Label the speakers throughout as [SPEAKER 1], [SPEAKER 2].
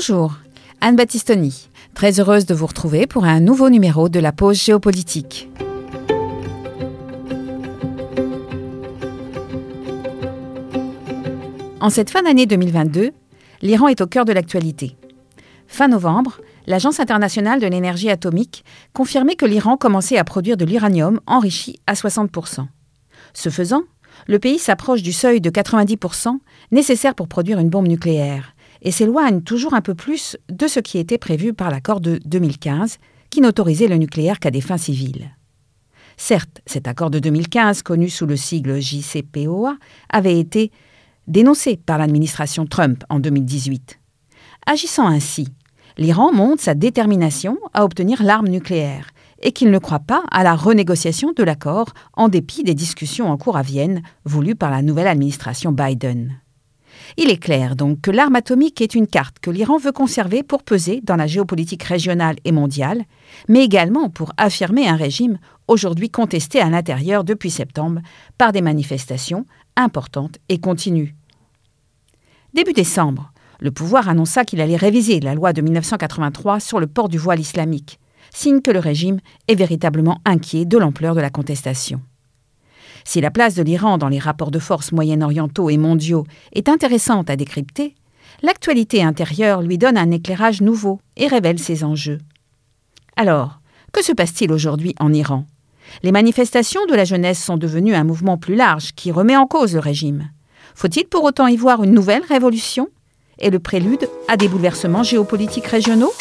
[SPEAKER 1] Bonjour, Anne Battistoni. Très heureuse de vous retrouver pour un nouveau numéro de la pause géopolitique. En cette fin d'année 2022, l'Iran est au cœur de l'actualité. Fin novembre, l'Agence internationale de l'énergie atomique confirmait que l'Iran commençait à produire de l'uranium enrichi à 60%. Ce faisant, le pays s'approche du seuil de 90% nécessaire pour produire une bombe nucléaire et s'éloigne toujours un peu plus de ce qui était prévu par l'accord de 2015 qui n'autorisait le nucléaire qu'à des fins civiles. Certes, cet accord de 2015, connu sous le sigle JCPOA, avait été dénoncé par l'administration Trump en 2018. Agissant ainsi, l'Iran montre sa détermination à obtenir l'arme nucléaire et qu'il ne croit pas à la renégociation de l'accord en dépit des discussions en cours à Vienne voulues par la nouvelle administration Biden. Il est clair donc que l'arme atomique est une carte que l'Iran veut conserver pour peser dans la géopolitique régionale et mondiale, mais également pour affirmer un régime aujourd'hui contesté à l'intérieur depuis septembre par des manifestations importantes et continues. Début décembre, le pouvoir annonça qu'il allait réviser la loi de 1983 sur le port du voile islamique, signe que le régime est véritablement inquiet de l'ampleur de la contestation. Si la place de l'Iran dans les rapports de force moyen-orientaux et mondiaux est intéressante à décrypter, l'actualité intérieure lui donne un éclairage nouveau et révèle ses enjeux. Alors, que se passe-t-il aujourd'hui en Iran? Les manifestations de la jeunesse sont devenues un mouvement plus large qui remet en cause le régime. Faut-il pour autant y voir une nouvelle révolution? Et le prélude à des bouleversements géopolitiques régionaux?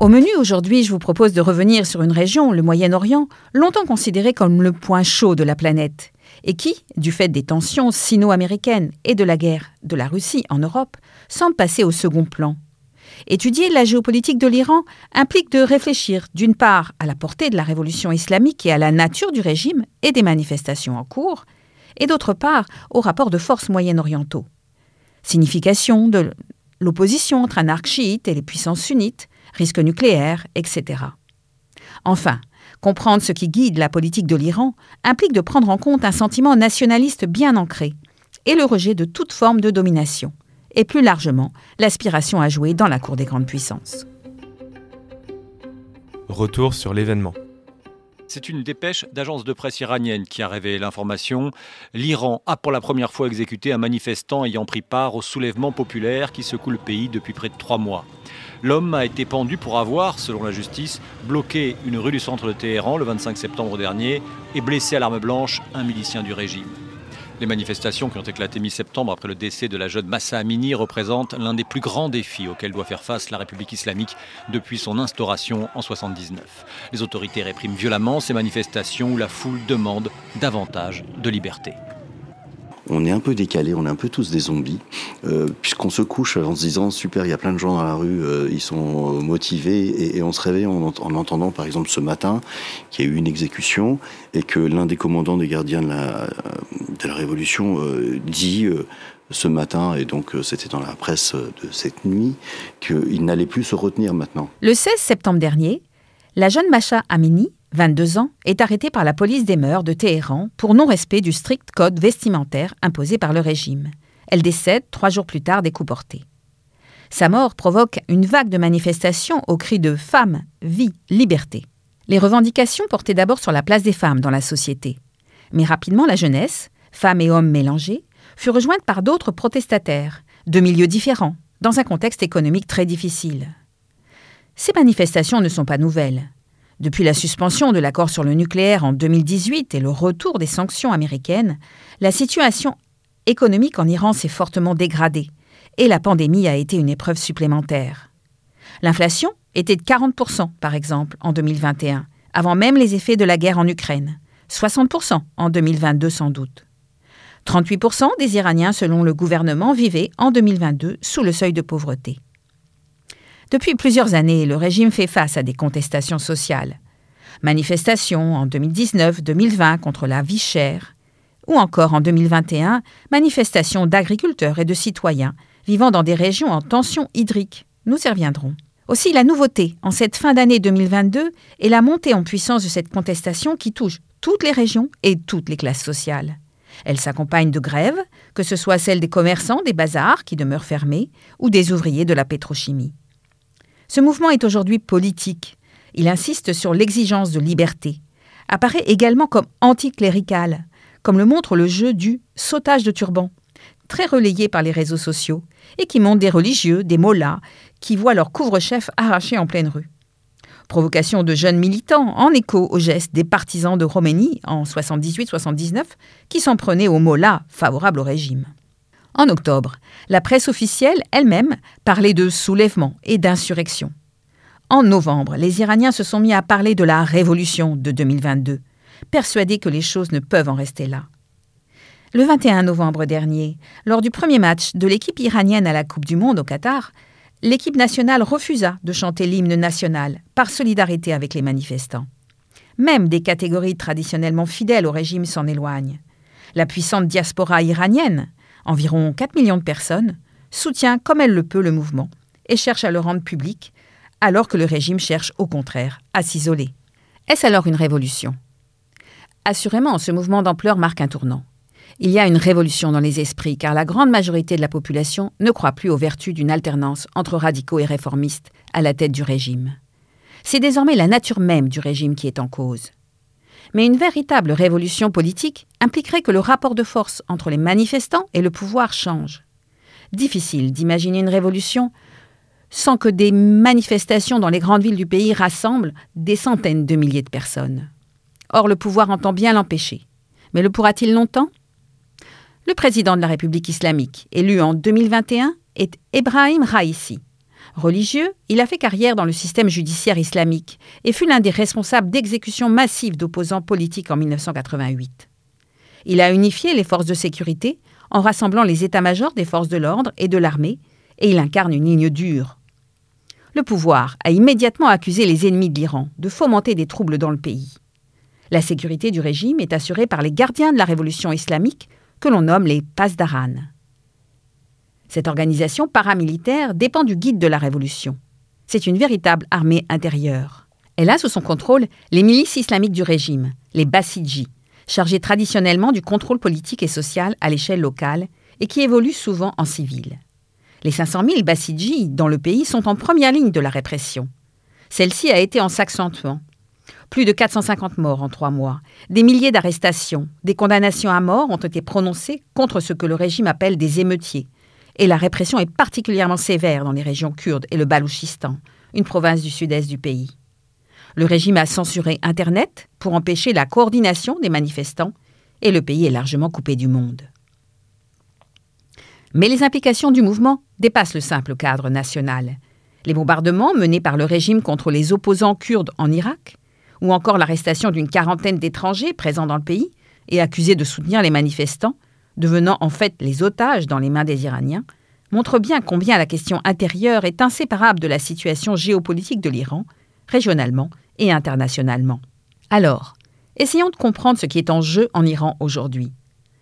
[SPEAKER 1] Au menu aujourd'hui, je vous propose de revenir sur une région, le Moyen-Orient, longtemps considérée comme le point chaud de la planète, et qui, du fait des tensions sino-américaines et de la guerre de la Russie en Europe, semble passer au second plan. Étudier la géopolitique de l'Iran implique de réfléchir d'une part à la portée de la révolution islamique et à la nature du régime et des manifestations en cours, et d'autre part au rapport de forces moyen-orientaux. Signification de l'opposition entre anarchites et les puissances sunnites, risque nucléaire, etc. Enfin, comprendre ce qui guide la politique de l'Iran implique de prendre en compte un sentiment nationaliste bien ancré et le rejet de toute forme de domination, et plus largement l'aspiration à jouer dans la cour des grandes puissances.
[SPEAKER 2] Retour sur l'événement.
[SPEAKER 3] C'est une dépêche d'agence de presse iranienne qui a révélé l'information. L'Iran a pour la première fois exécuté un manifestant ayant pris part au soulèvement populaire qui secoue le pays depuis près de trois mois. L'homme a été pendu pour avoir, selon la justice, bloqué une rue du centre de Téhéran le 25 septembre dernier et blessé à l'arme blanche un milicien du régime. Les manifestations qui ont éclaté mi-septembre après le décès de la jeune Massa Amini représentent l'un des plus grands défis auxquels doit faire face la République islamique depuis son instauration en 1979. Les autorités répriment violemment ces manifestations où la foule demande davantage de liberté
[SPEAKER 4] on est un peu décalé, on est un peu tous des zombies, euh, puisqu'on se couche en se disant super, il y a plein de gens dans la rue, euh, ils sont euh, motivés, et, on se réveille en, entendant par exemple ce matin qu'il y a eu une exécution et que l'un des commandants des gardiens de la, de la Révolution dit ce matin, et donc c'était dans la presse de cette nuit, qu'il n'allait plus se retenir maintenant.
[SPEAKER 1] Le 16 septembre dernier, la jeune Macha Amini 22 ans, est arrêtée par la police des mœurs de Téhéran pour non-respect du strict code vestimentaire imposé par le régime. Elle décède trois jours plus tard des coups portés. Sa mort provoque une vague de manifestations au cri de Femmes, vie, liberté. Les revendications portaient d'abord sur la place des femmes dans la société. Mais rapidement, la jeunesse, femmes et hommes mélangés, fut rejointe par d'autres protestataires, de milieux différents, dans un contexte économique très difficile. Ces manifestations ne sont pas nouvelles. Depuis la suspension de l'accord sur le nucléaire en 2018 et le retour des sanctions américaines, la situation économique en Iran s'est fortement dégradée et la pandémie a été une épreuve supplémentaire. L'inflation était de 40%, par exemple, en 2021, avant même les effets de la guerre en Ukraine, 60% en 2022 sans doute. 38% des Iraniens, selon le gouvernement, vivaient en 2022 sous le seuil de pauvreté. Depuis plusieurs années, le régime fait face à des contestations sociales. Manifestations en 2019-2020 contre la vie chère, ou encore en 2021, manifestations d'agriculteurs et de citoyens vivant dans des régions en tension hydrique. Nous y reviendrons. Aussi, la nouveauté en cette fin d'année 2022 est la montée en puissance de cette contestation qui touche toutes les régions et toutes les classes sociales. Elle s'accompagne de grèves, que ce soit celles des commerçants des bazars qui demeurent fermés ou des ouvriers de la pétrochimie. Ce mouvement est aujourd'hui politique. Il insiste sur l'exigence de liberté, apparaît également comme anticlérical, comme le montre le jeu du sautage de turban, très relayé par les réseaux sociaux, et qui montre des religieux, des mollahs, qui voient leur couvre-chef arraché en pleine rue. Provocation de jeunes militants en écho aux gestes des partisans de Roménie en 78-79 qui s'en prenaient aux mollahs favorables au régime. En octobre, la presse officielle elle-même parlait de soulèvement et d'insurrection. En novembre, les Iraniens se sont mis à parler de la révolution de 2022, persuadés que les choses ne peuvent en rester là. Le 21 novembre dernier, lors du premier match de l'équipe iranienne à la Coupe du Monde au Qatar, l'équipe nationale refusa de chanter l'hymne national par solidarité avec les manifestants. Même des catégories traditionnellement fidèles au régime s'en éloignent. La puissante diaspora iranienne, environ 4 millions de personnes, soutient comme elle le peut le mouvement et cherche à le rendre public alors que le régime cherche au contraire à s'isoler. Est-ce alors une révolution? Assurément, ce mouvement d'ampleur marque un tournant. Il y a une révolution dans les esprits car la grande majorité de la population ne croit plus aux vertus d'une alternance entre radicaux et réformistes à la tête du régime. C'est désormais la nature même du régime qui est en cause. Mais une véritable révolution politique impliquerait que le rapport de force entre les manifestants et le pouvoir change. Difficile d'imaginer une révolution sans que des manifestations dans les grandes villes du pays rassemblent des centaines de milliers de personnes. Or, le pouvoir entend bien l'empêcher. Mais le pourra-t-il longtemps? Le président de la République islamique, élu en 2021, est Ebrahim Raisi. Religieux, il a fait carrière dans le système judiciaire islamique et fut l'un des responsables d'exécutions massives d'opposants politiques en 1988. Il a unifié les forces de sécurité en rassemblant les états-majors des forces de l'ordre et de l'armée, et il incarne une ligne dure, le pouvoir a immédiatement accusé les ennemis de l'Iran de fomenter des troubles dans le pays. La sécurité du régime est assurée par les gardiens de la révolution islamique, que l'on nomme les Pasdaran. Cette organisation paramilitaire dépend du guide de la révolution. C'est une véritable armée intérieure. Elle a sous son contrôle les milices islamiques du régime, les Bassidji, chargées traditionnellement du contrôle politique et social à l'échelle locale et qui évoluent souvent en civil. Les 500 000 Bassidji dans le pays sont en première ligne de la répression. Celle-ci a été en s'accentuant. Plus de 450 morts en trois mois, des milliers d'arrestations, des condamnations à mort ont été prononcées contre ce que le régime appelle des émeutiers. Et la répression est particulièrement sévère dans les régions kurdes et le Balouchistan, une province du sud-est du pays. Le régime a censuré Internet pour empêcher la coordination des manifestants et le pays est largement coupé du monde. Mais les implications du mouvement dépassent le simple cadre national. Les bombardements menés par le régime contre les opposants kurdes en Irak, ou encore l'arrestation d'une quarantaine d'étrangers présents dans le pays et accusés de soutenir les manifestants, devenant en fait les otages dans les mains des Iraniens, montrent bien combien la question intérieure est inséparable de la situation géopolitique de l'Iran, régionalement et internationalement. Alors, essayons de comprendre ce qui est en jeu en Iran aujourd'hui.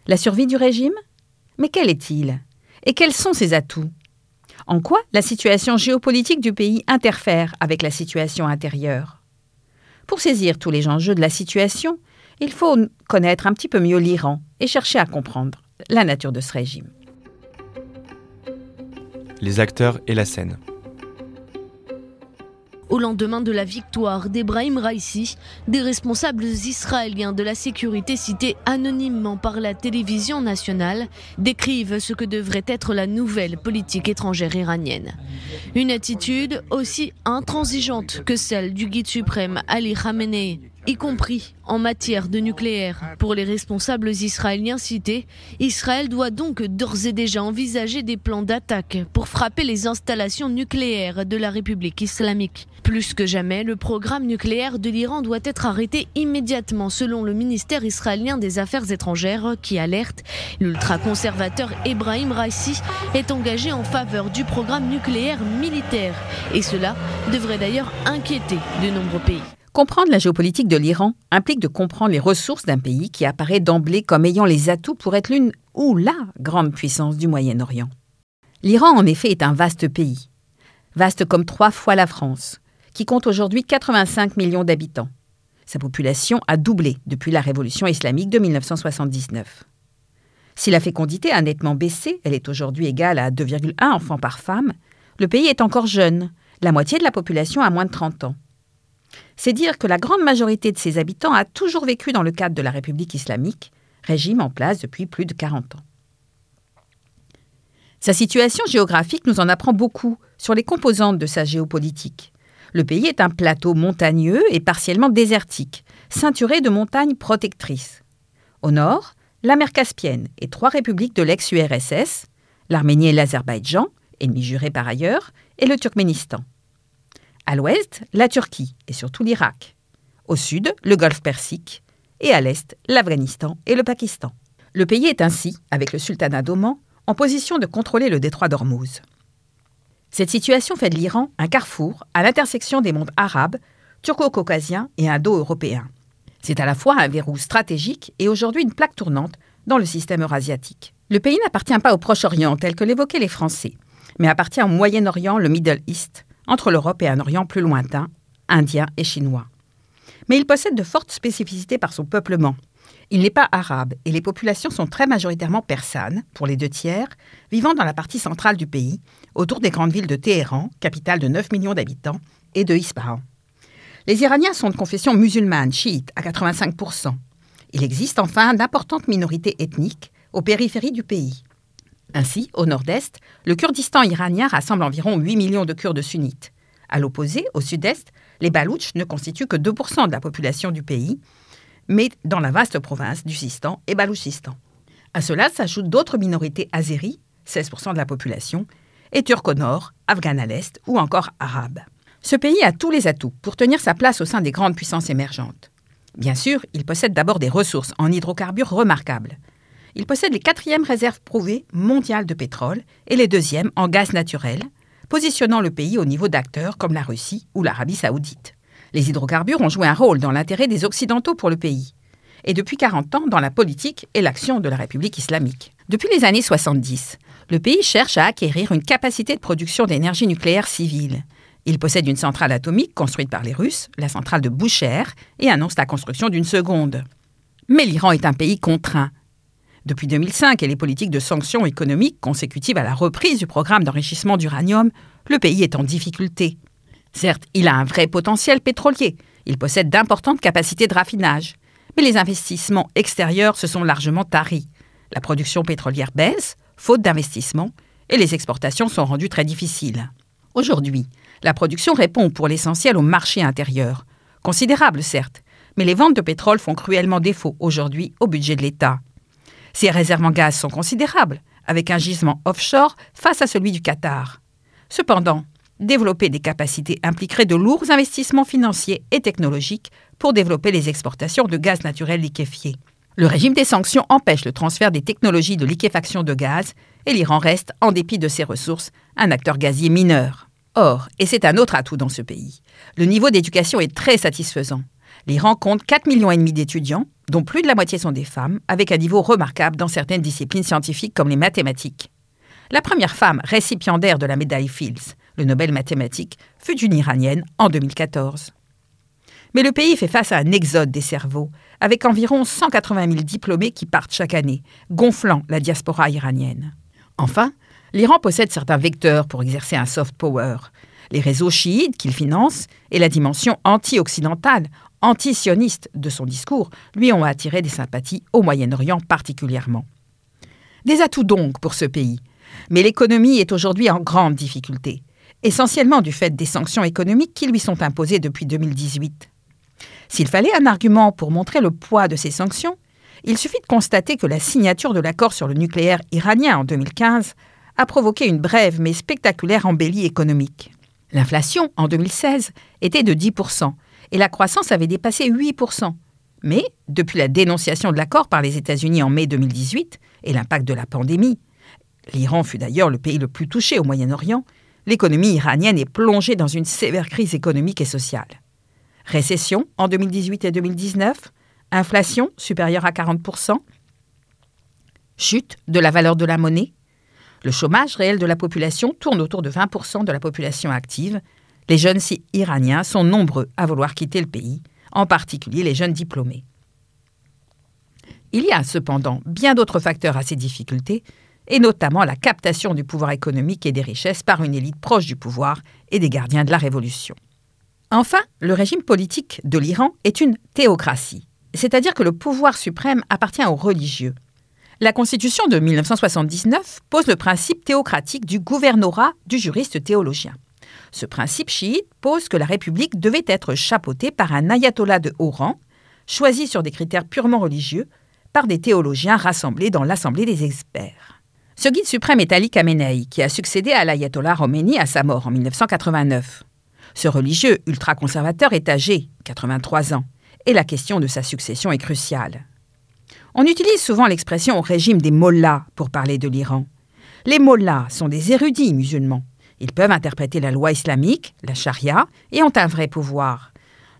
[SPEAKER 1] La survie du régime? Mais quel est-il? Et quels sont ses atouts? En quoi la situation géopolitique du pays interfère avec la situation intérieure? Pour saisir tous les enjeux de la situation, il faut connaître un petit peu mieux l'Iran et chercher à comprendre la nature de ce régime.
[SPEAKER 2] Les acteurs et la scène.
[SPEAKER 5] Au lendemain de la victoire d'Ebrahim Raisi, des responsables israéliens de la sécurité cités anonymement par la télévision nationale décrivent ce que devrait être la nouvelle politique étrangère iranienne. Une attitude aussi intransigeante que celle du guide suprême Ali Khamenei y compris en matière de nucléaire. Pour les responsables israéliens cités, Israël doit donc d'ores et déjà envisager des plans d'attaque pour frapper les installations nucléaires de la République islamique. Plus que jamais, le programme nucléaire de l'Iran doit être arrêté immédiatement selon le ministère israélien des Affaires étrangères qui alerte l'ultra-conservateur Ebrahim Raisi est engagé en faveur du programme nucléaire militaire et cela devrait d'ailleurs inquiéter de nombreux pays.
[SPEAKER 1] Comprendre la géopolitique de l'Iran implique de comprendre les ressources d'un pays qui apparaît d'emblée comme ayant les atouts pour être l'une ou la grande puissance du Moyen-Orient. L'Iran, en effet, est un vaste pays, vaste comme trois fois la France, qui compte aujourd'hui 85 millions d'habitants. Sa population a doublé depuis la révolution islamique de 1979. Si la fécondité a nettement baissé, elle est aujourd'hui égale à 2,1 enfants par femme, le pays est encore jeune, la moitié de la population a moins de 30 ans. C'est dire que la grande majorité de ses habitants a toujours vécu dans le cadre de la République islamique, régime en place depuis plus de 40 ans. Sa situation géographique nous en apprend beaucoup sur les composantes de sa géopolitique. Le pays est un plateau montagneux et partiellement désertique, ceinturé de montagnes protectrices. Au nord, la mer Caspienne et trois républiques de l'ex-URSS, l'Arménie et l'Azerbaïdjan, ennemis jurés par ailleurs, et le Turkménistan. À l'ouest, la Turquie et surtout l'Irak. Au sud, le golfe Persique. Et à l'est, l'Afghanistan et le Pakistan. Le pays est ainsi, avec le sultanat d'Oman, en position de contrôler le détroit d'Ormuz. Cette situation fait de l'Iran un carrefour à l'intersection des mondes arabes, turco-caucasiens et indo-européens. C'est à la fois un verrou stratégique et aujourd'hui une plaque tournante dans le système eurasiatique. Le pays n'appartient pas au Proche-Orient tel que l'évoquaient les Français, mais appartient au Moyen-Orient, le Middle East, entre l'Europe et un Orient plus lointain, indien et chinois. Mais il possède de fortes spécificités par son peuplement, il n'est pas arabe et les populations sont très majoritairement persanes, pour les deux tiers, vivant dans la partie centrale du pays, autour des grandes villes de Téhéran, capitale de 9 millions d'habitants, et de Ispahan. Les Iraniens sont de confession musulmane, chiite, à 85%. Il existe enfin d'importantes minorités ethniques aux périphéries du pays. Ainsi, au nord-est, le Kurdistan iranien rassemble environ 8 millions de Kurdes sunnites. À l'opposé, au sud-est, les Baloutches ne constituent que 2% de la population du pays, mais dans la vaste province du Sistan et Balouchistan. À cela s'ajoutent d'autres minorités azéries, 16% de la population, et turcs au nord, afghanes à l'est ou encore arabes. Ce pays a tous les atouts pour tenir sa place au sein des grandes puissances émergentes. Bien sûr, il possède d'abord des ressources en hydrocarbures remarquables. Il possède les quatrièmes réserves prouvées mondiales de pétrole et les deuxièmes en gaz naturel, positionnant le pays au niveau d'acteurs comme la Russie ou l'Arabie saoudite. Les hydrocarbures ont joué un rôle dans l'intérêt des Occidentaux pour le pays, et depuis 40 ans dans la politique et l'action de la République islamique. Depuis les années 70, le pays cherche à acquérir une capacité de production d'énergie nucléaire civile. Il possède une centrale atomique construite par les Russes, la centrale de Boucher, et annonce la construction d'une seconde. Mais l'Iran est un pays contraint. Depuis 2005 et les politiques de sanctions économiques consécutives à la reprise du programme d'enrichissement d'uranium, le pays est en difficulté. Certes, il a un vrai potentiel pétrolier. Il possède d'importantes capacités de raffinage. Mais les investissements extérieurs se sont largement taris. La production pétrolière baisse, faute d'investissement, et les exportations sont rendues très difficiles. Aujourd'hui, la production répond pour l'essentiel au marché intérieur. Considérable, certes, mais les ventes de pétrole font cruellement défaut aujourd'hui au budget de l'État. Ces réserves en gaz sont considérables, avec un gisement offshore face à celui du Qatar. Cependant, Développer des capacités impliquerait de lourds investissements financiers et technologiques pour développer les exportations de gaz naturel liquéfié. Le régime des sanctions empêche le transfert des technologies de liquéfaction de gaz et l'Iran reste, en dépit de ses ressources, un acteur gazier mineur. Or, et c'est un autre atout dans ce pays, le niveau d'éducation est très satisfaisant. L'Iran compte 4,5 millions d'étudiants, dont plus de la moitié sont des femmes, avec un niveau remarquable dans certaines disciplines scientifiques comme les mathématiques. La première femme récipiendaire de la médaille Fields, le Nobel mathématique, fut une Iranienne en 2014. Mais le pays fait face à un exode des cerveaux, avec environ 180 000 diplômés qui partent chaque année, gonflant la diaspora iranienne. Enfin, l'Iran possède certains vecteurs pour exercer un soft power. Les réseaux chiites qu'il finance et la dimension anti-occidentale, anti-sioniste de son discours lui ont attiré des sympathies au Moyen-Orient particulièrement. Des atouts donc pour ce pays. Mais l'économie est aujourd'hui en grande difficulté essentiellement du fait des sanctions économiques qui lui sont imposées depuis 2018. S'il fallait un argument pour montrer le poids de ces sanctions, il suffit de constater que la signature de l'accord sur le nucléaire iranien en 2015 a provoqué une brève mais spectaculaire embellie économique. L'inflation, en 2016, était de 10%, et la croissance avait dépassé 8%. Mais, depuis la dénonciation de l'accord par les États-Unis en mai 2018 et l'impact de la pandémie, l'Iran fut d'ailleurs le pays le plus touché au Moyen-Orient, l'économie iranienne est plongée dans une sévère crise économique et sociale. Récession en 2018 et 2019, inflation supérieure à 40%, chute de la valeur de la monnaie, le chômage réel de la population tourne autour de 20% de la population active, les jeunes iraniens sont nombreux à vouloir quitter le pays, en particulier les jeunes diplômés. Il y a cependant bien d'autres facteurs à ces difficultés, et notamment la captation du pouvoir économique et des richesses par une élite proche du pouvoir et des gardiens de la Révolution. Enfin, le régime politique de l'Iran est une théocratie, c'est-à-dire que le pouvoir suprême appartient aux religieux. La Constitution de 1979 pose le principe théocratique du gouvernorat du juriste théologien. Ce principe chiite pose que la République devait être chapeautée par un ayatollah de haut rang, choisi sur des critères purement religieux, par des théologiens rassemblés dans l'Assemblée des experts. Ce guide suprême est Ali Khamenei, qui a succédé à l'ayatollah Khomeini à sa mort en 1989. Ce religieux ultra-conservateur est âgé, 83 ans, et la question de sa succession est cruciale. On utilise souvent l'expression régime des mollahs pour parler de l'Iran. Les mollahs sont des érudits musulmans. Ils peuvent interpréter la loi islamique, la charia, et ont un vrai pouvoir.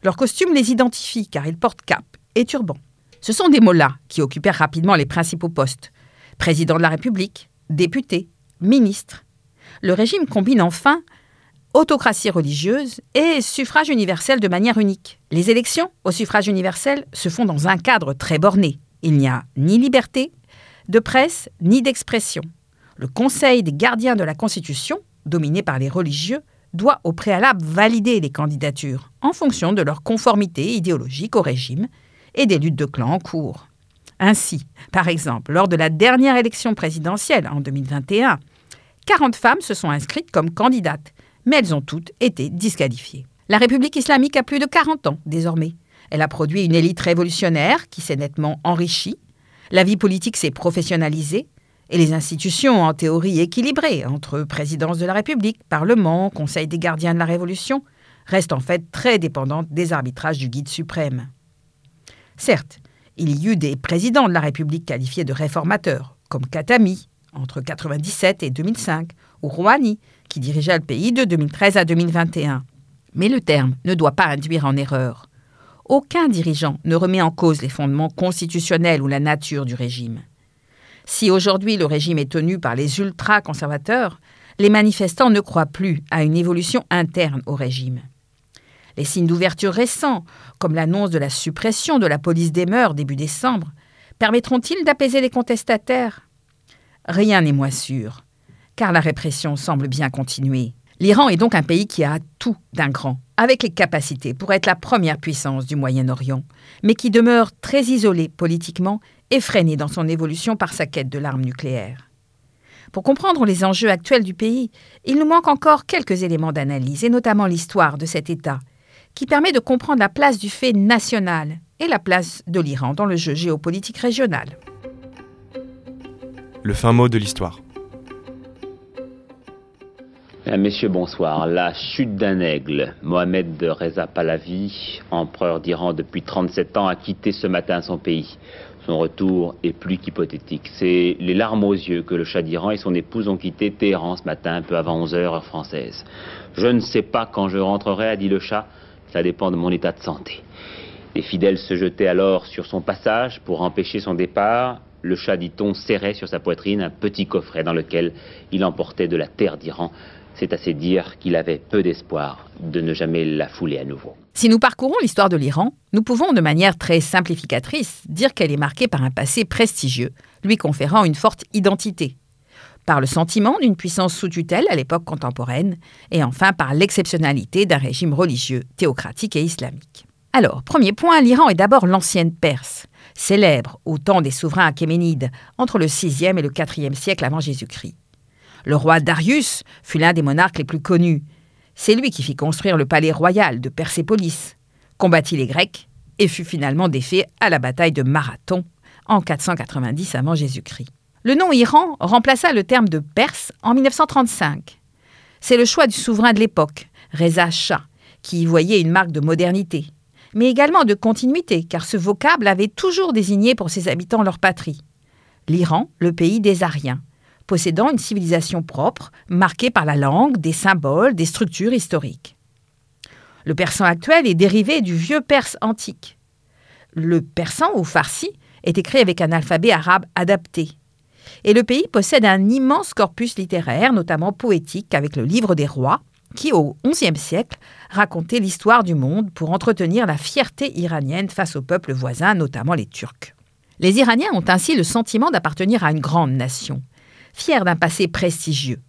[SPEAKER 1] Leur costume les identifie car ils portent cap et turban. Ce sont des mollahs qui occupèrent rapidement les principaux postes président de la République, député, ministre. Le régime combine enfin autocratie religieuse et suffrage universel de manière unique. Les élections au suffrage universel se font dans un cadre très borné. Il n'y a ni liberté de presse ni d'expression. Le Conseil des gardiens de la Constitution, dominé par les religieux, doit au préalable valider les candidatures en fonction de leur conformité idéologique au régime et des luttes de clans en cours. Ainsi, par exemple, lors de la dernière élection présidentielle en 2021, 40 femmes se sont inscrites comme candidates mais elles ont toutes été disqualifiées. La République islamique a plus de 40 ans désormais. Elle a produit une élite révolutionnaire qui s'est nettement enrichie. La vie politique s'est professionnalisée et les institutions en théorie équilibrées entre présidence de la République, Parlement, Conseil des gardiens de la Révolution restent en fait très dépendantes des arbitrages du guide suprême. Certes, il y eut des présidents de la République qualifiés de réformateurs, comme Katami entre 1997 et 2005, ou Rouhani, qui dirigea le pays de 2013 à 2021. Mais le terme ne doit pas induire en erreur. Aucun dirigeant ne remet en cause les fondements constitutionnels ou la nature du régime. Si aujourd'hui le régime est tenu par les ultra-conservateurs, les manifestants ne croient plus à une évolution interne au régime. Les signes d'ouverture récents, comme l'annonce de la suppression de la police des mœurs début décembre, permettront-ils d'apaiser les contestataires? Rien n'est moins sûr car la répression semble bien continuer. L'Iran est donc un pays qui a tout d'un grand, avec les capacités pour être la première puissance du Moyen-Orient, mais qui demeure très isolé politiquement et freiné dans son évolution par sa quête de l'arme nucléaire. Pour comprendre les enjeux actuels du pays, il nous manque encore quelques éléments d'analyse, et notamment l'histoire de cet État, qui permet de comprendre la place du fait national et la place de l'Iran dans le jeu géopolitique régional.
[SPEAKER 2] Le fin mot de l'histoire.
[SPEAKER 6] Messieurs, bonsoir. La chute d'un aigle. Mohamed Reza Pahlavi, empereur d'Iran depuis 37 ans, a quitté ce matin son pays. Son retour est plus qu'hypothétique. C'est les larmes aux yeux que le Shah d'Iran et son épouse ont quitté Téhéran ce matin, un peu avant 11h, heure française. Je ne sais pas quand je rentrerai, a dit le Shah. Ça dépend de mon état de santé. Les fidèles se jetaient alors sur son passage pour empêcher son départ. Le Shah, dit-on, serrait sur sa poitrine un petit coffret dans lequel il emportait de la terre d'Iran c'est assez dire qu'il avait peu d'espoir de ne jamais la fouler à nouveau.
[SPEAKER 1] Si nous parcourons l'histoire de l'Iran, nous pouvons de manière très simplificatrice dire qu'elle est marquée par un passé prestigieux, lui conférant une forte identité, par le sentiment d'une puissance sous tutelle à l'époque contemporaine, et enfin par l'exceptionnalité d'un régime religieux, théocratique et islamique. Alors, premier point, l'Iran est d'abord l'ancienne Perse, célèbre au temps des souverains achéménides, entre le VIe et le IVe siècle avant Jésus-Christ. Le roi Darius fut l'un des monarques les plus connus. C'est lui qui fit construire le palais royal de Persépolis, combattit les Grecs et fut finalement défait à la bataille de Marathon en 490 avant Jésus-Christ. Le nom Iran remplaça le terme de Perse en 1935. C'est le choix du souverain de l'époque, Reza Shah, qui y voyait une marque de modernité, mais également de continuité, car ce vocable avait toujours désigné pour ses habitants leur patrie. L'Iran, le pays des Ariens, possédant une civilisation propre, marquée par la langue, des symboles, des structures historiques. Le persan actuel est dérivé du vieux perse antique. Le persan ou farsi est écrit avec un alphabet arabe adapté. Et le pays possède un immense corpus littéraire, notamment poétique, avec le Livre des rois, qui, au XIe siècle, racontait l'histoire du monde pour entretenir la fierté iranienne face aux peuples voisins, notamment les Turcs. Les Iraniens ont ainsi le sentiment d'appartenir à une grande nation, fiers d'un passé prestigieux.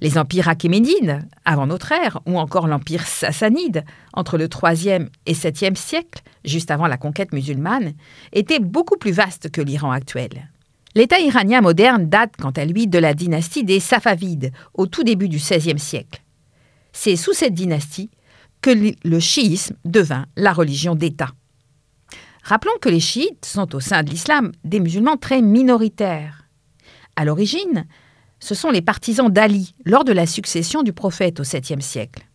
[SPEAKER 1] Les empires achéménides, avant notre ère, ou encore l'empire sassanide, entre le IIIe et 7e siècle, juste avant la conquête musulmane, étaient beaucoup plus vastes que l'Iran actuel. L'État iranien moderne date, quant à lui, de la dynastie des Safavides, au tout début du XVIe siècle. C'est sous cette dynastie que le chiisme devint la religion d'État. Rappelons que les chiites sont au sein de l'islam des musulmans très minoritaires. À l'origine, ce sont les partisans d'Ali lors de la succession du prophète au 7e siècle.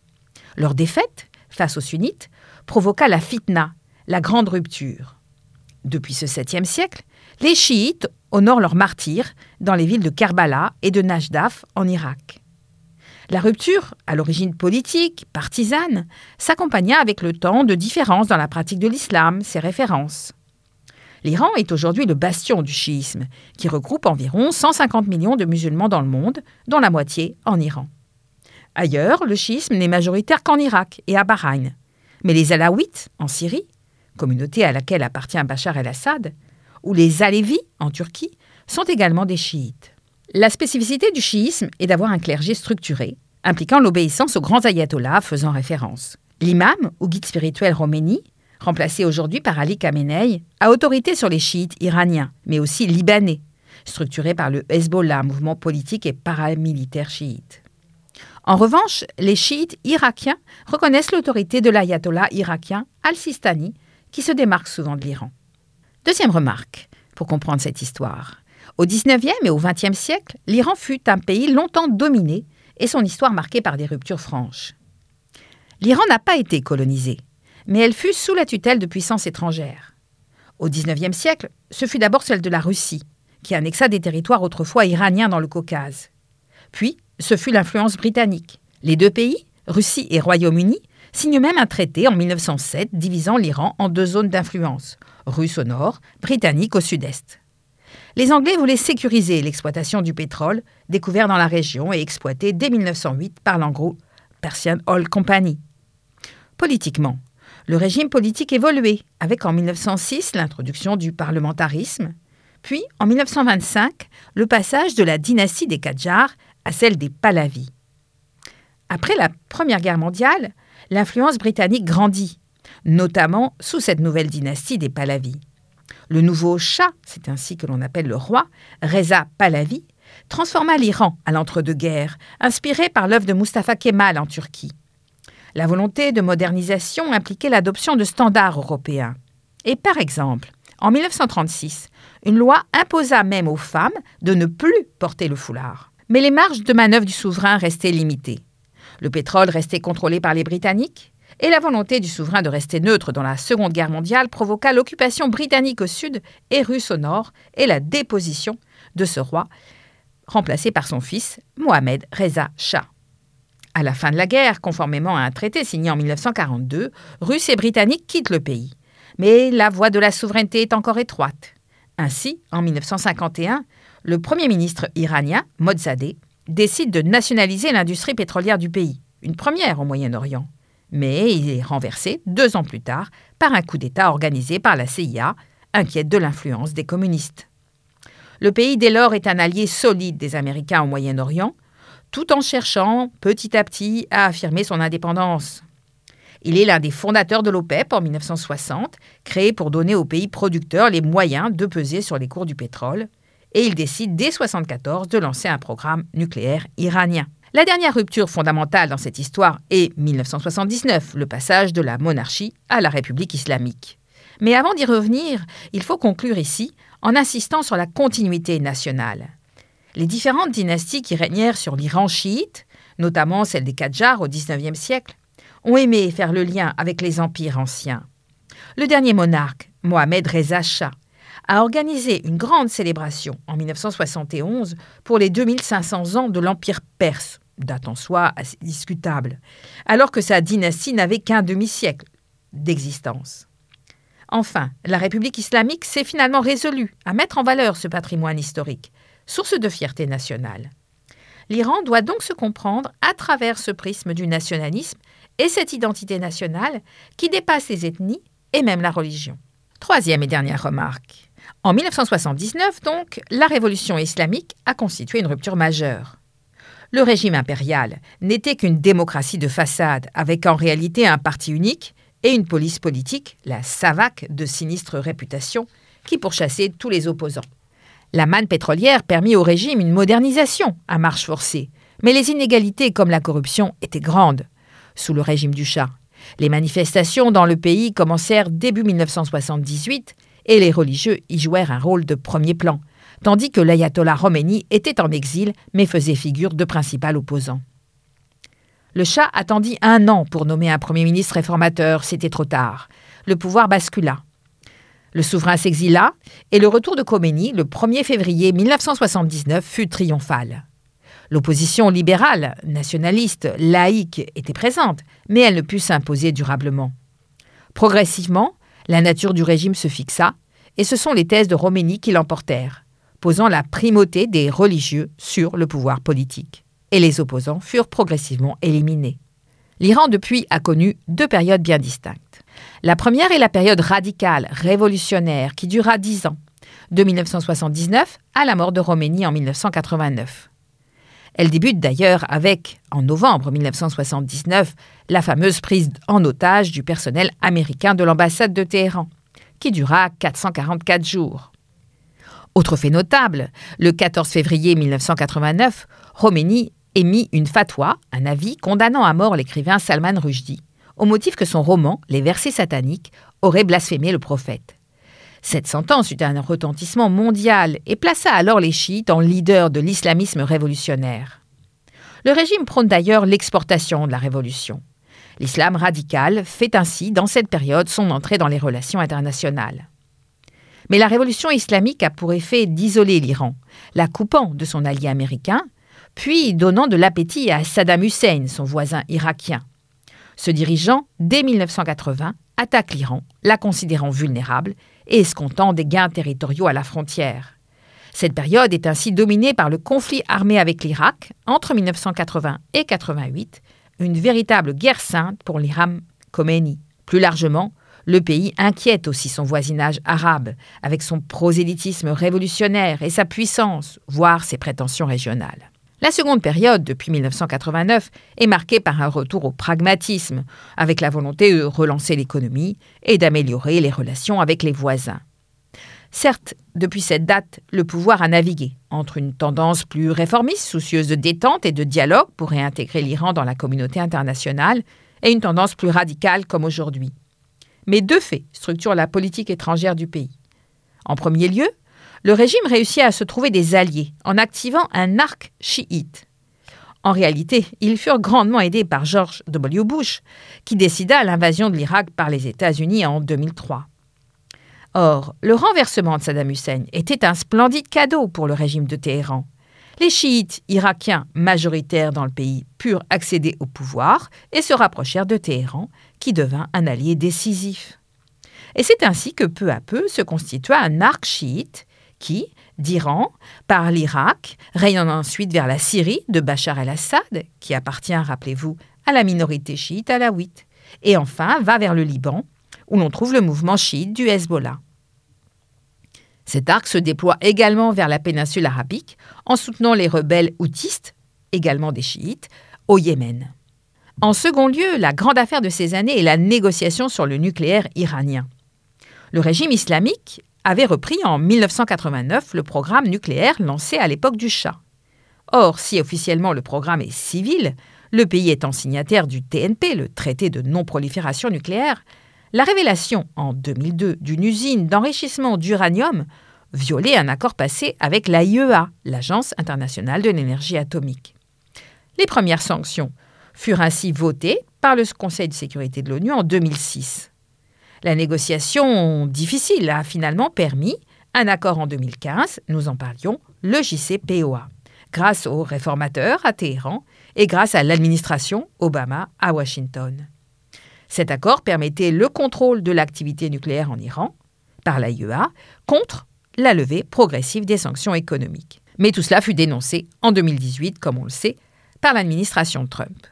[SPEAKER 1] Leur défaite face aux sunnites provoqua la fitna, la grande rupture. Depuis ce 7e siècle, les chiites honorent leurs martyrs dans les villes de Kerbala et de Najdaf en Irak. La rupture, à l'origine politique, partisane, s'accompagna avec le temps de différences dans la pratique de l'islam, ses références. L'Iran est aujourd'hui le bastion du chiisme, qui regroupe environ 150 millions de musulmans dans le monde, dont la moitié en Iran. Ailleurs, le chiisme n'est majoritaire qu'en Irak et à Bahreïn. Mais les Alaouites, en Syrie, communauté à laquelle appartient Bachar el-Assad, ou les Alévis, en Turquie, sont également des chiites. La spécificité du chiisme est d'avoir un clergé structuré, impliquant l'obéissance aux grands ayatollahs faisant référence. L'imam, ou guide spirituel Roméni, remplacé aujourd'hui par Ali Khamenei, a autorité sur les chiites iraniens, mais aussi libanais, structuré par le Hezbollah, mouvement politique et paramilitaire chiite. En revanche, les chiites irakiens reconnaissent l'autorité de l'ayatollah irakien al-Sistani, qui se démarque souvent de l'Iran. Deuxième remarque, pour comprendre cette histoire. Au XIXe et au XXe siècle, l'Iran fut un pays longtemps dominé et son histoire marquée par des ruptures franches. L'Iran n'a pas été colonisé, mais elle fut sous la tutelle de puissances étrangères. Au XIXe siècle, ce fut d'abord celle de la Russie, qui annexa des territoires autrefois iraniens dans le Caucase. Puis, ce fut l'influence britannique. Les deux pays, Russie et Royaume-Uni, signent même un traité en 1907 divisant l'Iran en deux zones d'influence, russe au nord, britannique au sud-est les Anglais voulaient sécuriser l'exploitation du pétrole découvert dans la région et exploité dès 1908 par l'anglo Persian Oil Company. Politiquement, le régime politique évoluait avec en 1906 l'introduction du parlementarisme, puis en 1925 le passage de la dynastie des Qajars à celle des Pahlavis. Après la Première Guerre mondiale, l'influence britannique grandit, notamment sous cette nouvelle dynastie des Pahlavis. Le nouveau Shah, c'est ainsi que l'on appelle le roi, Reza Pahlavi, transforma l'Iran à l'entre-deux-guerres, inspiré par l'œuvre de Mustafa Kemal en Turquie. La volonté de modernisation impliquait l'adoption de standards européens. Et par exemple, en 1936, une loi imposa même aux femmes de ne plus porter le foulard. Mais les marges de manœuvre du souverain restaient limitées. Le pétrole restait contrôlé par les Britanniques, et la volonté du souverain de rester neutre dans la Seconde Guerre mondiale provoqua l'occupation britannique au sud et russe au nord et la déposition de ce roi, remplacé par son fils, Mohamed Reza Shah. À la fin de la guerre, conformément à un traité signé en 1942, Russes et Britanniques quittent le pays. Mais la voie de la souveraineté est encore étroite. Ainsi, en 1951, le Premier ministre iranien, Modzadeh, décide de nationaliser l'industrie pétrolière du pays, une première au Moyen-Orient mais il est renversé deux ans plus tard par un coup d'État organisé par la CIA, inquiète de l'influence des communistes. Le pays dès lors est un allié solide des Américains au Moyen-Orient, tout en cherchant petit à petit à affirmer son indépendance. Il est l'un des fondateurs de l'OPEP en 1960, créé pour donner aux pays producteurs les moyens de peser sur les cours du pétrole, et il décide dès 1974 de lancer un programme nucléaire iranien. La dernière rupture fondamentale dans cette histoire est 1979, le passage de la monarchie à la République islamique. Mais avant d'y revenir, il faut conclure ici en insistant sur la continuité nationale. Les différentes dynasties qui régnèrent sur l'Iran chiite, notamment celle des Qajars au XIXe siècle, ont aimé faire le lien avec les empires anciens. Le dernier monarque, Mohamed Reza Shah, a organisé une grande célébration en 1971 pour les 2500 ans de l'Empire perse, date en soi assez discutable, alors que sa dynastie n'avait qu'un demi-siècle d'existence. Enfin, la République islamique s'est finalement résolue à mettre en valeur ce patrimoine historique, source de fierté nationale. L'Iran doit donc se comprendre à travers ce prisme du nationalisme et cette identité nationale qui dépasse les ethnies et même la religion. Troisième et dernière remarque. En 1979, donc, la révolution islamique a constitué une rupture majeure. Le régime impérial n'était qu'une démocratie de façade, avec en réalité un parti unique et une police politique, la SAVAK, de sinistre réputation, qui pourchassait tous les opposants. La manne pétrolière permit au régime une modernisation à marche forcée, mais les inégalités comme la corruption étaient grandes sous le régime du Shah. Les manifestations dans le pays commencèrent début 1978 et les religieux y jouèrent un rôle de premier plan, tandis que l'ayatollah Khomeini était en exil mais faisait figure de principal opposant. Le Shah attendit un an pour nommer un Premier ministre réformateur, c'était trop tard. Le pouvoir bascula. Le souverain s'exila et le retour de Khomeini, le 1er février 1979, fut triomphal. L'opposition libérale, nationaliste, laïque était présente, mais elle ne put s'imposer durablement. Progressivement, la nature du régime se fixa, et ce sont les thèses de Khomeini qui l'emportèrent, posant la primauté des religieux sur le pouvoir politique. Et les opposants furent progressivement éliminés. L'Iran depuis a connu deux périodes bien distinctes. La première est la période radicale, révolutionnaire, qui dura dix ans, de 1979 à la mort de Khomeini en 1989. Elle débute d'ailleurs avec, en novembre 1979, la fameuse prise en otage du personnel américain de l'ambassade de Téhéran, qui dura 444 jours. Autre fait notable, le 14 février 1989, Khomeini émit une fatwa, un avis condamnant à mort l'écrivain Salman Rushdie, au motif que son roman, Les versets sataniques, aurait blasphémé le prophète. Cette sentence eut un retentissement mondial et plaça alors les chiites en leader de l'islamisme révolutionnaire. Le régime prône d'ailleurs l'exportation de la révolution. L'islam radical fait ainsi, dans cette période, son entrée dans les relations internationales. Mais la révolution islamique a pour effet d'isoler l'Iran, la coupant de son allié américain, puis donnant de l'appétit à Saddam Hussein, son voisin irakien. Ce dirigeant, dès 1980, attaque l'Iran, la considérant vulnérable et escomptant des gains territoriaux à la frontière. Cette période est ainsi dominée par le conflit armé avec l'Irak entre 1980 et 88, une véritable guerre sainte pour l'Iram Khomeini. Plus largement, le pays inquiète aussi son voisinage arabe, avec son prosélytisme révolutionnaire et sa puissance, voire ses prétentions régionales. La seconde période, depuis 1989, est marquée par un retour au pragmatisme, avec la volonté de relancer l'économie et d'améliorer les relations avec les voisins. Certes, depuis cette date, le pouvoir a navigué entre une tendance plus réformiste, soucieuse de détente et de dialogue pour réintégrer l'Iran dans la communauté internationale, et une tendance plus radicale comme aujourd'hui. Mais deux faits structurent la politique étrangère du pays. En premier lieu, le régime réussit à se trouver des alliés en activant un arc chiite. En réalité, ils furent grandement aidés par George W. Bush, qui décida l'invasion de l'Irak par les États-Unis en 2003. Or, le renversement de Saddam Hussein était un splendide cadeau pour le régime de Téhéran. Les chiites irakiens majoritaires dans le pays purent accéder au pouvoir et se rapprochèrent de Téhéran, qui devint un allié décisif. Et c'est ainsi que peu à peu se constitua un arc chiite qui, d'Iran, par l'Irak, rayonnant ensuite vers la Syrie de Bachar el-Assad, qui appartient, rappelez-vous, à la minorité chiite alawite, et enfin va vers le Liban, où l'on trouve le mouvement chiite du Hezbollah. Cet arc se déploie également vers la péninsule arabique en soutenant les rebelles houtistes, également des chiites, au Yémen. En second lieu, la grande affaire de ces années est la négociation sur le nucléaire iranien. Le régime islamique avait repris en 1989 le programme nucléaire lancé à l'époque du Shah. Or, si officiellement le programme est civil, le pays étant signataire du TNP, le traité de non-prolifération nucléaire, la révélation en 2002 d'une usine d'enrichissement d'uranium violait un accord passé avec l'AIEA, l'Agence internationale de l'énergie atomique. Les premières sanctions furent ainsi votées par le Conseil de sécurité de l'ONU en 2006. La négociation difficile a finalement permis un accord en 2015, nous en parlions, le JCPOA, grâce aux réformateurs à Téhéran et grâce à l'administration Obama à Washington. Cet accord permettait le contrôle de l'activité nucléaire en Iran par l'AIEA contre la levée progressive des sanctions économiques. Mais tout cela fut dénoncé en 2018, comme on le sait, par l'administration Trump.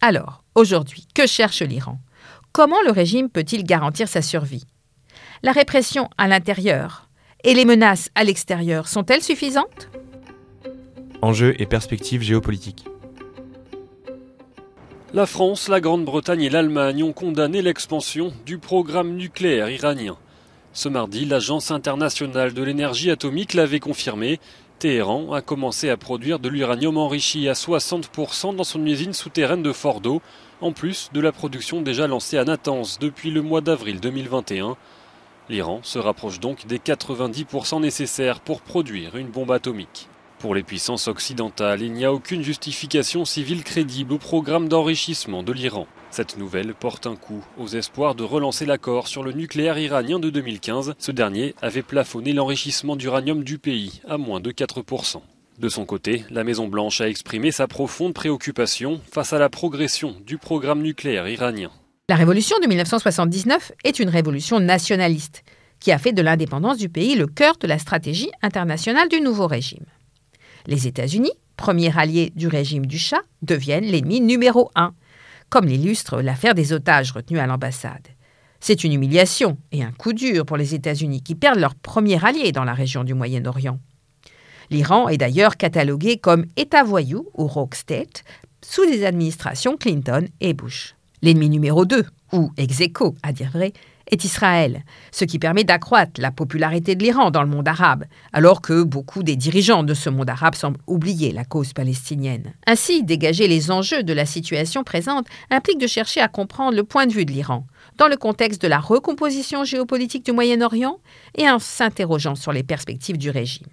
[SPEAKER 1] Alors, aujourd'hui, que cherche l'Iran? Comment le régime peut-il garantir sa survie? La répression à l'intérieur et les menaces à l'extérieur sont-elles suffisantes?
[SPEAKER 2] Enjeux et perspectives géopolitiques.
[SPEAKER 7] La France, la Grande-Bretagne et l'Allemagne ont condamné l'expansion du programme nucléaire iranien. Ce mardi, l'Agence internationale de l'énergie atomique l'avait confirmé. Téhéran a commencé à produire de l'uranium enrichi à 60% dans son usine souterraine de Fordo, en plus de la production déjà lancée à Natanz depuis le mois d'avril 2021. L'Iran se rapproche donc des 90% nécessaires pour produire une bombe atomique. Pour les puissances occidentales, il n'y a aucune justification civile crédible au programme d'enrichissement de l'Iran. Cette nouvelle porte un coup aux espoirs de relancer l'accord sur le nucléaire iranien de 2015. Ce dernier avait plafonné l'enrichissement d'uranium du pays à moins de 4%. De son côté, la Maison-Blanche a exprimé sa profonde préoccupation face à la progression du programme nucléaire iranien.
[SPEAKER 1] La révolution de 1979 est une révolution nationaliste qui a fait de l'indépendance du pays le cœur de la stratégie internationale du nouveau régime. Les États-Unis, premier allié du régime du Shah, deviennent l'ennemi numéro un, comme l'illustre l'affaire des otages retenus à l'ambassade. C'est une humiliation et un coup dur pour les États-Unis qui perdent leur premier allié dans la région du Moyen-Orient. L'Iran est d'ailleurs catalogué comme État voyou ou rogue state sous les administrations Clinton et Bush. L'ennemi numéro 2, ou ex à dire vrai, est Israël, ce qui permet d'accroître la popularité de l'Iran dans le monde arabe, alors que beaucoup des dirigeants de ce monde arabe semblent oublier la cause palestinienne. Ainsi, dégager les enjeux de la situation présente implique de chercher à comprendre le point de vue de l'Iran, dans le contexte de la recomposition géopolitique du Moyen-Orient et en s'interrogeant sur les perspectives du régime.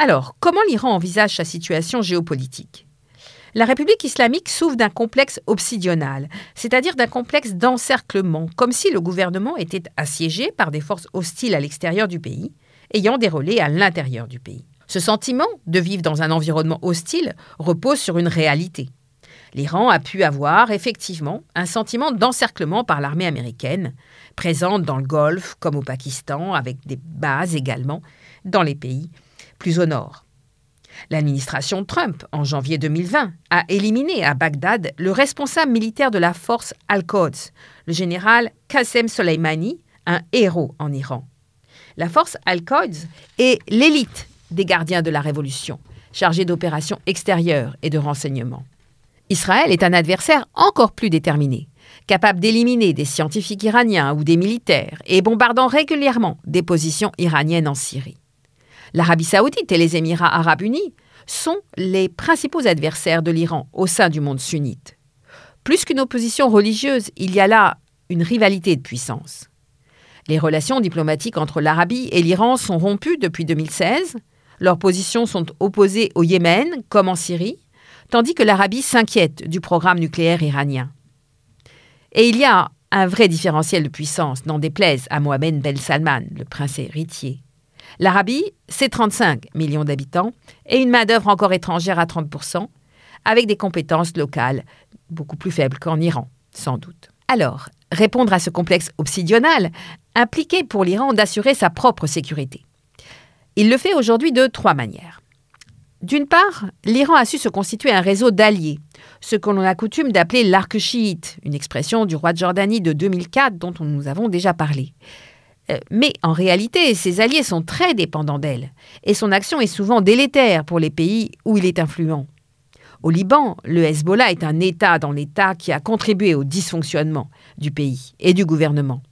[SPEAKER 1] Alors, comment l'Iran envisage sa situation géopolitique? La République islamique souffre d'un complexe obsidional, c'est-à-dire d'un complexe d'encerclement, comme si le gouvernement était assiégé par des forces hostiles à l'extérieur du pays, ayant des relais à l'intérieur du pays. Ce sentiment de vivre dans un environnement hostile repose sur une réalité. L'Iran a pu avoir effectivement un sentiment d'encerclement par l'armée américaine, présente dans le Golfe comme au Pakistan, avec des bases également dans les pays plus au nord. L'administration Trump, en janvier 2020, a éliminé à Bagdad le responsable militaire de la force Al-Quds, le général Qasem Soleimani, un héros en Iran. La force Al-Quds est l'élite des gardiens de la révolution, chargée d'opérations extérieures et de renseignements. Israël est un adversaire encore plus déterminé, capable d'éliminer des scientifiques iraniens ou des militaires et bombardant régulièrement des positions iraniennes en Syrie. L'Arabie saoudite et les Émirats arabes unis sont les principaux adversaires de l'Iran au sein du monde sunnite. Plus qu'une opposition religieuse, il y a là une rivalité de puissance. Les relations diplomatiques entre l'Arabie et l'Iran sont rompues depuis 2016. Leurs positions sont opposées au Yémen comme en Syrie, tandis que l'Arabie s'inquiète du programme nucléaire iranien. Et il y a un vrai différentiel de puissance, n'en déplaise à Mohamed Ben Salman, le prince héritier. L'Arabie, c'est 35 millions d'habitants et une main-d'œuvre encore étrangère à 30% avec des compétences locales beaucoup plus faibles qu'en Iran, sans doute. Alors, répondre à ce complexe obsidional impliquait pour l'Iran d'assurer sa propre sécurité. Il le fait aujourd'hui de trois manières. D'une part, l'Iran a su se constituer un réseau d'alliés, ce que l'on a coutume d'appeler l'arc chiite, une expression du roi de Jordanie de 2004 dont nous avons déjà parlé. Euh, mais en réalité, ses alliés sont très dépendants d'elle, et son action est souvent délétère pour les pays où il est influent. Au Liban, le Hezbollah est un État dans l'État qui a contribué au dysfonctionnement du pays et du gouvernement.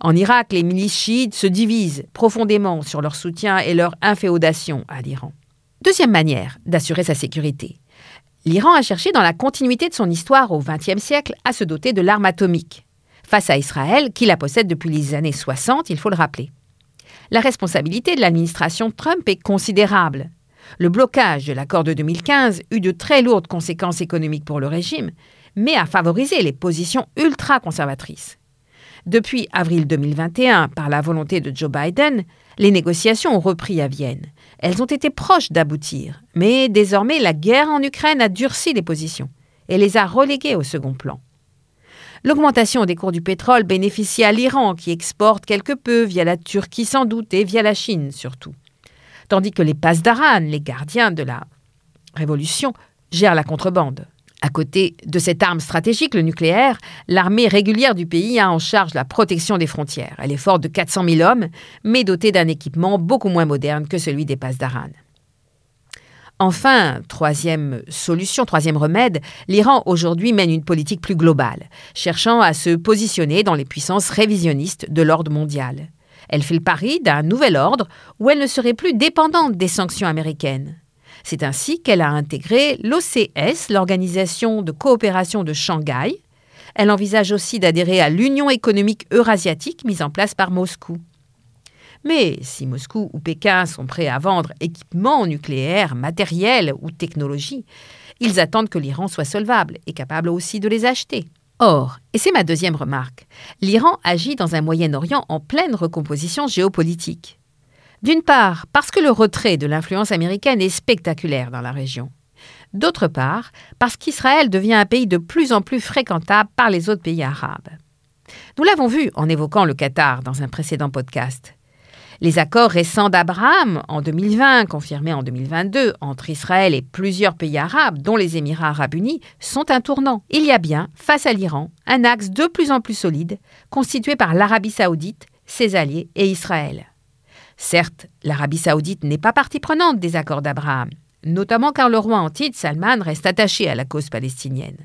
[SPEAKER 1] En Irak, les milices chiites se divisent profondément sur leur soutien et leur inféodation à l'Iran. Deuxième manière d'assurer sa sécurité. L'Iran a cherché dans la continuité de son histoire au XXe siècle à se doter de l'arme atomique, face à Israël, qui la possède depuis les années 60, il faut le rappeler. La responsabilité de l'administration Trump est considérable. Le blocage de l'accord de 2015 eut de très lourdes conséquences économiques pour le régime, mais a favorisé les positions ultra-conservatrices. Depuis avril 2021, par la volonté de Joe Biden, les négociations ont repris à Vienne. Elles ont été proches d'aboutir, mais désormais la guerre en Ukraine a durci les positions et les a reléguées au second plan. L'augmentation des cours du pétrole bénéficie à l'Iran qui exporte quelque peu via la Turquie sans doute et via la Chine surtout. tandis que les Pasdaran, les gardiens de la révolution, gèrent la contrebande. À côté de cette arme stratégique, le nucléaire, l'armée régulière du pays a en charge la protection des frontières. Elle est forte de 400 000 hommes, mais dotée d'un équipement beaucoup moins moderne que celui des Pasdaran. Enfin, troisième solution, troisième remède, l'Iran aujourd'hui mène une politique plus globale, cherchant à se positionner dans les puissances révisionnistes de l'ordre mondial. Elle fait le pari d'un nouvel ordre où elle ne serait plus dépendante des sanctions américaines. C'est ainsi qu'elle a intégré l'OCS, l'Organisation de coopération de Shanghai. Elle envisage aussi d'adhérer à l'Union économique eurasiatique mise en place par Moscou. Mais si Moscou ou Pékin sont prêts à vendre équipements nucléaires, matériels ou technologies, ils attendent que l'Iran soit solvable et capable aussi de les acheter. Or, et c'est ma deuxième remarque, l'Iran agit dans un Moyen-Orient en pleine recomposition géopolitique. D'une part, parce que le retrait de l'influence américaine est spectaculaire dans la région. D'autre part, parce qu'Israël devient un pays de plus en plus fréquentable par les autres pays arabes. Nous l'avons vu en évoquant le Qatar dans un précédent podcast. Les accords récents d'Abraham en 2020, confirmés en 2022, entre Israël et plusieurs pays arabes, dont les Émirats arabes unis, sont un tournant. Il y a bien, face à l'Iran, un axe de plus en plus solide, constitué par l'Arabie saoudite, ses alliés et Israël. Certes, l'Arabie saoudite n'est pas partie prenante des accords d'Abraham, notamment car le roi Antide Salman reste attaché à la cause palestinienne.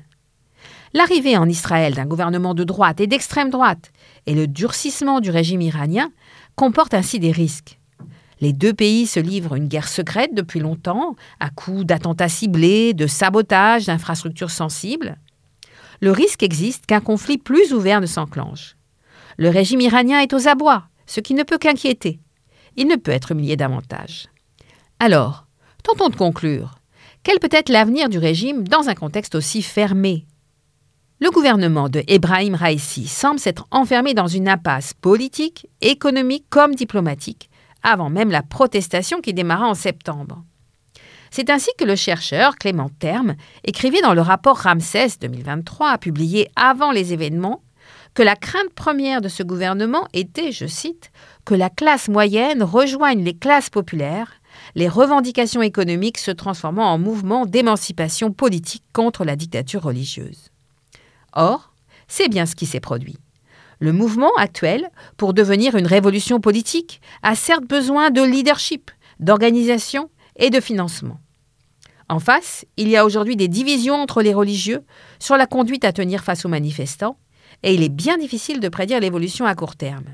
[SPEAKER 1] L'arrivée en Israël d'un gouvernement de droite et d'extrême droite et le durcissement du régime iranien comportent ainsi des risques. Les deux pays se livrent une guerre secrète depuis longtemps, à coups d'attentats ciblés, de sabotage d'infrastructures sensibles. Le risque existe qu'un conflit plus ouvert ne s'enclenche. Le régime iranien est aux abois, ce qui ne peut qu'inquiéter. Il ne peut être humilié davantage. Alors, tentons de conclure. Quel peut être l'avenir du régime dans un contexte aussi fermé? Le gouvernement de Ebrahim Raisi semble s'être enfermé dans une impasse politique, économique comme diplomatique, avant même la protestation qui démarra en septembre. C'est ainsi que le chercheur Clément Terme écrivait dans le rapport Ramsès 2023, publié avant les événements, que la crainte première de ce gouvernement était, je cite, que la classe moyenne rejoigne les classes populaires, les revendications économiques se transformant en mouvement d'émancipation politique contre la dictature religieuse. Or, c'est bien ce qui s'est produit. Le mouvement actuel, pour devenir une révolution politique, a certes besoin de leadership, d'organisation et de financement. En face, il y a aujourd'hui des divisions entre les religieux sur la conduite à tenir face aux manifestants, et il est bien difficile de prédire l'évolution à court terme.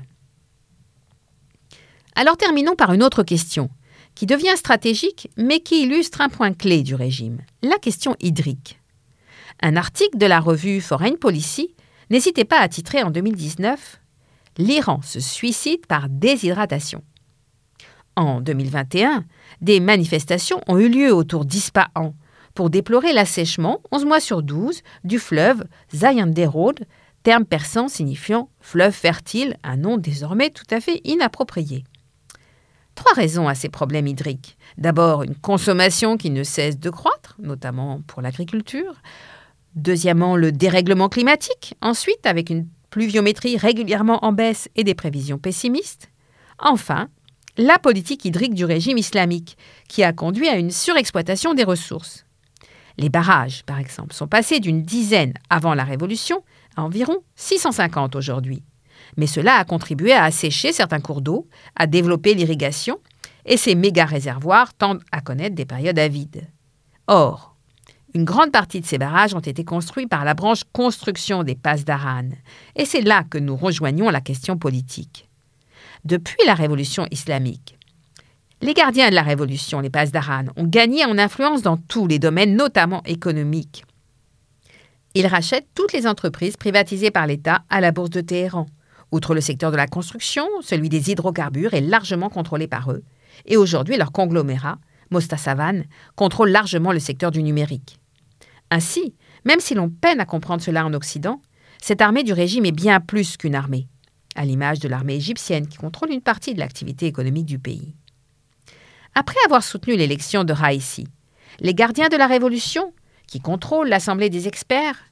[SPEAKER 1] Alors terminons par une autre question, qui devient stratégique, mais qui illustre un point clé du régime, la question hydrique. Un article de la revue Foreign Policy n'hésitait pas à titrer en 2019 L'Iran se suicide par déshydratation. En 2021, des manifestations ont eu lieu autour d'Ispahan pour déplorer l'assèchement, 11 mois sur 12, du fleuve Zayanderod, terme persan signifiant fleuve fertile, un nom désormais tout à fait inapproprié. Trois raisons à ces problèmes hydriques. D'abord, une consommation qui ne cesse de croître, notamment pour l'agriculture. Deuxièmement, le dérèglement climatique. Ensuite, avec une pluviométrie régulièrement en baisse et des prévisions pessimistes. Enfin, la politique hydrique du régime islamique, qui a conduit à une surexploitation des ressources. Les barrages, par exemple, sont passés d'une dizaine avant la Révolution à environ 650 aujourd'hui. Mais cela a contribué à assécher certains cours d'eau, à développer l'irrigation, et ces méga-réservoirs tendent à connaître des périodes avides. Or, une grande partie de ces barrages ont été construits par la branche construction des passes d'Aran. Et c'est là que nous rejoignons la question politique. Depuis la révolution islamique, les gardiens de la révolution, les passes d'Aran, ont gagné en influence dans tous les domaines, notamment économiques. Ils rachètent toutes les entreprises privatisées par l'État à la bourse de Téhéran. Outre le secteur de la construction, celui des hydrocarbures est largement contrôlé par eux. Et aujourd'hui, leur conglomérat, Mostasavan, contrôle largement le secteur du numérique. Ainsi, même si l'on peine à comprendre cela en Occident, cette armée du régime est bien plus qu'une armée, à l'image de l'armée égyptienne qui contrôle une partie de l'activité économique du pays. Après avoir soutenu l'élection de Raïsi, les gardiens de la révolution, qui contrôlent l'Assemblée des experts,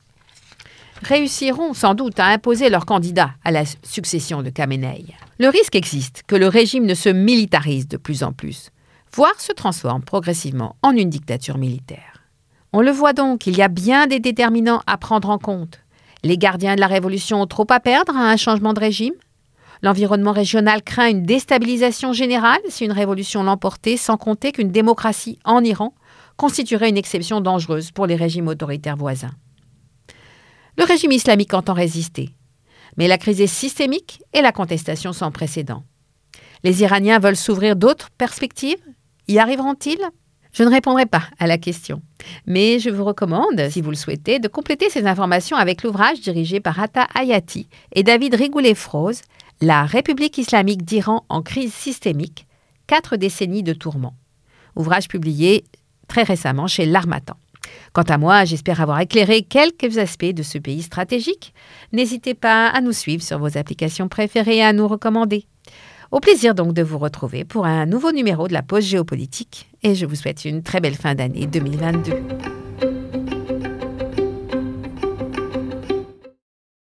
[SPEAKER 1] réussiront sans doute à imposer leur candidat à la succession de Khamenei. Le risque existe que le régime ne se militarise de plus en plus, voire se transforme progressivement en une dictature militaire. On le voit donc, il y a bien des déterminants à prendre en compte. Les gardiens de la révolution ont trop à perdre à un changement de régime? L'environnement régional craint une déstabilisation générale si une révolution l'emportait, sans compter qu'une démocratie en Iran constituerait une exception dangereuse pour les régimes autoritaires voisins. Le régime islamique entend résister, mais la crise est systémique et la contestation sans précédent. Les Iraniens veulent s'ouvrir d'autres perspectives? Y arriveront-ils? Je ne répondrai pas à la question, mais je vous recommande, si vous le souhaitez, de compléter ces informations avec l'ouvrage dirigé par Atta Hayati et David Rigoulet-Froze, La République islamique d'Iran en crise systémique, quatre décennies de tourments. Ouvrage publié très récemment chez L'Armatan. Quant à moi, j'espère avoir éclairé quelques aspects de ce pays stratégique. N'hésitez pas à nous suivre sur vos applications préférées et à nous recommander. Au plaisir donc de vous retrouver pour un nouveau numéro de la pause géopolitique et je vous souhaite une très belle fin d'année 2022.